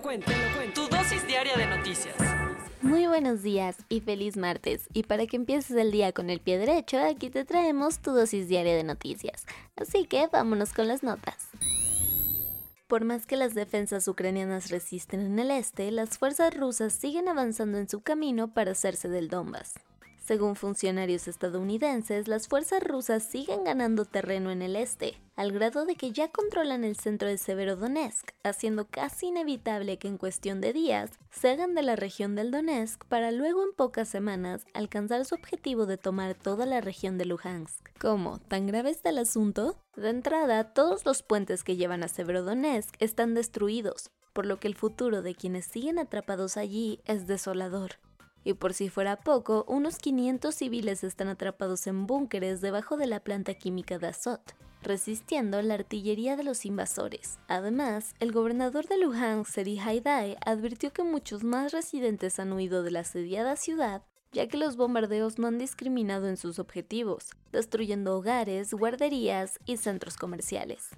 Lo cuento. Tu dosis diaria de noticias. Muy buenos días y feliz martes. Y para que empieces el día con el pie derecho, aquí te traemos tu dosis diaria de noticias. Así que vámonos con las notas. Por más que las defensas ucranianas resisten en el este, las fuerzas rusas siguen avanzando en su camino para hacerse del Donbass. Según funcionarios estadounidenses, las fuerzas rusas siguen ganando terreno en el este, al grado de que ya controlan el centro de Severodonetsk, haciendo casi inevitable que en cuestión de días se hagan de la región del Donetsk para luego en pocas semanas alcanzar su objetivo de tomar toda la región de Luhansk. ¿Cómo? ¿Tan grave está el asunto? De entrada, todos los puentes que llevan a Severodonetsk están destruidos, por lo que el futuro de quienes siguen atrapados allí es desolador. Y por si fuera poco, unos 500 civiles están atrapados en búnkeres debajo de la planta química de Azot, resistiendo la artillería de los invasores. Además, el gobernador de Luhansk, Seri Haidai, advirtió que muchos más residentes han huido de la asediada ciudad ya que los bombardeos no han discriminado en sus objetivos, destruyendo hogares, guarderías y centros comerciales.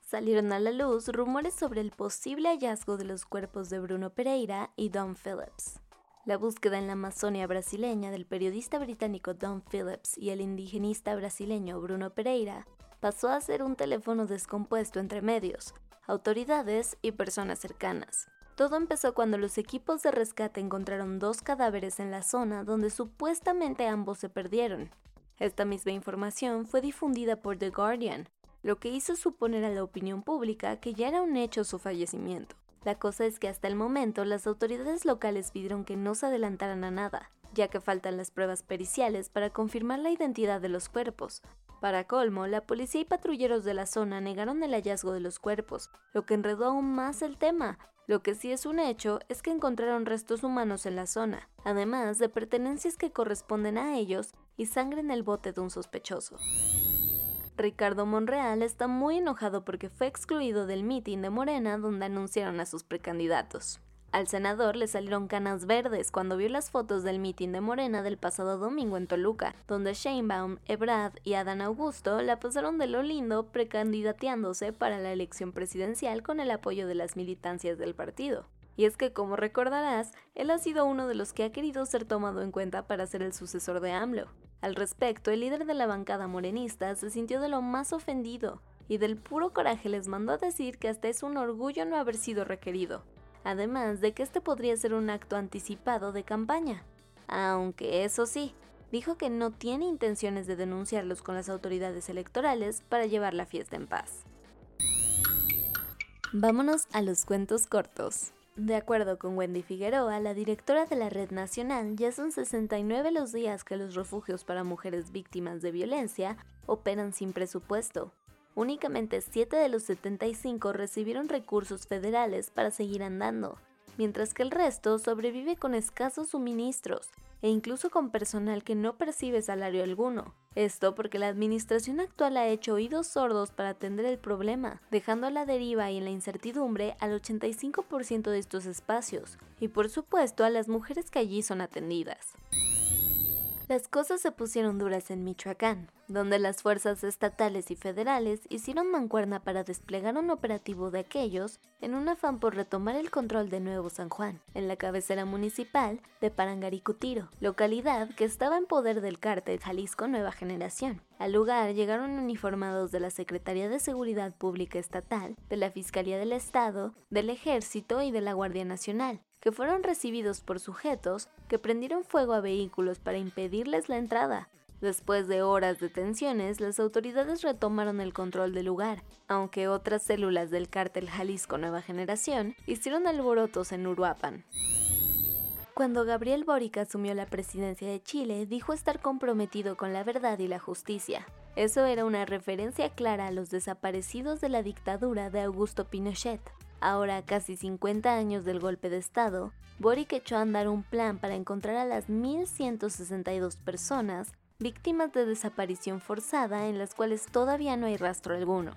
Salieron a la luz rumores sobre el posible hallazgo de los cuerpos de Bruno Pereira y Don Phillips. La búsqueda en la Amazonia brasileña del periodista británico Don Phillips y el indigenista brasileño Bruno Pereira pasó a ser un teléfono descompuesto entre medios, autoridades y personas cercanas. Todo empezó cuando los equipos de rescate encontraron dos cadáveres en la zona donde supuestamente ambos se perdieron. Esta misma información fue difundida por The Guardian, lo que hizo suponer a la opinión pública que ya era un hecho su fallecimiento. La cosa es que hasta el momento las autoridades locales pidieron que no se adelantaran a nada, ya que faltan las pruebas periciales para confirmar la identidad de los cuerpos. Para colmo, la policía y patrulleros de la zona negaron el hallazgo de los cuerpos, lo que enredó aún más el tema. Lo que sí es un hecho es que encontraron restos humanos en la zona, además de pertenencias que corresponden a ellos y sangre en el bote de un sospechoso. Ricardo Monreal está muy enojado porque fue excluido del mitin de Morena donde anunciaron a sus precandidatos. Al senador le salieron canas verdes cuando vio las fotos del mitin de Morena del pasado domingo en Toluca, donde Sheinbaum, Ebrad y Adán Augusto la pasaron de lo lindo precandidateándose para la elección presidencial con el apoyo de las militancias del partido. Y es que, como recordarás, él ha sido uno de los que ha querido ser tomado en cuenta para ser el sucesor de AMLO. Al respecto, el líder de la bancada morenista se sintió de lo más ofendido y del puro coraje les mandó a decir que hasta es un orgullo no haber sido requerido, además de que este podría ser un acto anticipado de campaña. Aunque eso sí, dijo que no tiene intenciones de denunciarlos con las autoridades electorales para llevar la fiesta en paz. Vámonos a los cuentos cortos. De acuerdo con Wendy Figueroa, la directora de la Red Nacional, ya son 69 los días que los refugios para mujeres víctimas de violencia operan sin presupuesto. Únicamente 7 de los 75 recibieron recursos federales para seguir andando, mientras que el resto sobrevive con escasos suministros e incluso con personal que no percibe salario alguno. Esto porque la administración actual ha hecho oídos sordos para atender el problema, dejando a la deriva y en la incertidumbre al 85% de estos espacios, y por supuesto a las mujeres que allí son atendidas. Las cosas se pusieron duras en Michoacán, donde las fuerzas estatales y federales hicieron mancuerna para desplegar un operativo de aquellos en un afán por retomar el control de Nuevo San Juan, en la cabecera municipal de Parangaricutiro, localidad que estaba en poder del cártel Jalisco Nueva Generación. Al lugar llegaron uniformados de la Secretaría de Seguridad Pública Estatal, de la Fiscalía del Estado, del Ejército y de la Guardia Nacional, que fueron recibidos por sujetos que prendieron fuego a vehículos para impedirles la entrada. Después de horas de tensiones, las autoridades retomaron el control del lugar, aunque otras células del cártel Jalisco Nueva Generación hicieron alborotos en Uruapan. Cuando Gabriel Boric asumió la presidencia de Chile, dijo estar comprometido con la verdad y la justicia. Eso era una referencia clara a los desaparecidos de la dictadura de Augusto Pinochet. Ahora, casi 50 años del golpe de Estado, Boric echó a andar un plan para encontrar a las 1.162 personas víctimas de desaparición forzada en las cuales todavía no hay rastro alguno.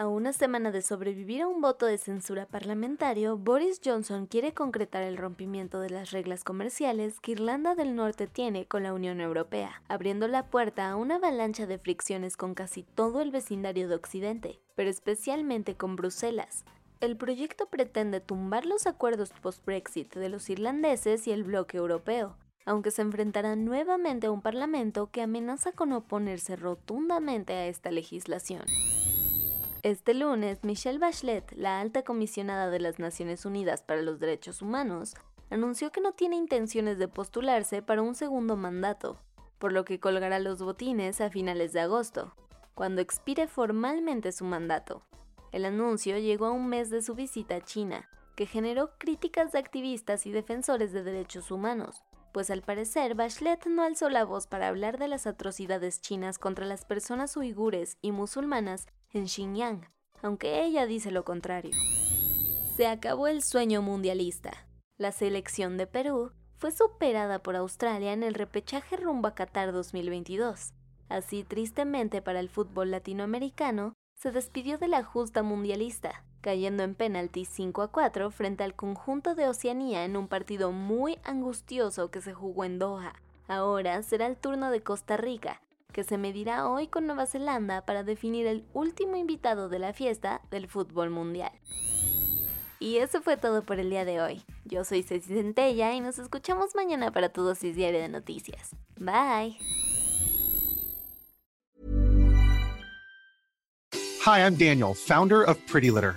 A una semana de sobrevivir a un voto de censura parlamentario, Boris Johnson quiere concretar el rompimiento de las reglas comerciales que Irlanda del Norte tiene con la Unión Europea, abriendo la puerta a una avalancha de fricciones con casi todo el vecindario de Occidente, pero especialmente con Bruselas. El proyecto pretende tumbar los acuerdos post-Brexit de los irlandeses y el bloque europeo, aunque se enfrentará nuevamente a un parlamento que amenaza con oponerse rotundamente a esta legislación. Este lunes, Michelle Bachelet, la alta comisionada de las Naciones Unidas para los Derechos Humanos, anunció que no tiene intenciones de postularse para un segundo mandato, por lo que colgará los botines a finales de agosto, cuando expire formalmente su mandato. El anuncio llegó a un mes de su visita a China, que generó críticas de activistas y defensores de derechos humanos, pues al parecer Bachelet no alzó la voz para hablar de las atrocidades chinas contra las personas uigures y musulmanas en Xinjiang, aunque ella dice lo contrario. Se acabó el sueño mundialista. La selección de Perú fue superada por Australia en el repechaje rumbo a Qatar 2022. Así, tristemente para el fútbol latinoamericano, se despidió de la justa mundialista, cayendo en penalti 5 a 4 frente al conjunto de Oceanía en un partido muy angustioso que se jugó en Doha. Ahora será el turno de Costa Rica, que se medirá hoy con Nueva Zelanda para definir el último invitado de la fiesta del fútbol mundial. Y eso fue todo por el día de hoy. Yo soy Ceci Centella y nos escuchamos mañana para tu dosis diaria de noticias. Bye. Hi, I'm Daniel, founder of Pretty Litter.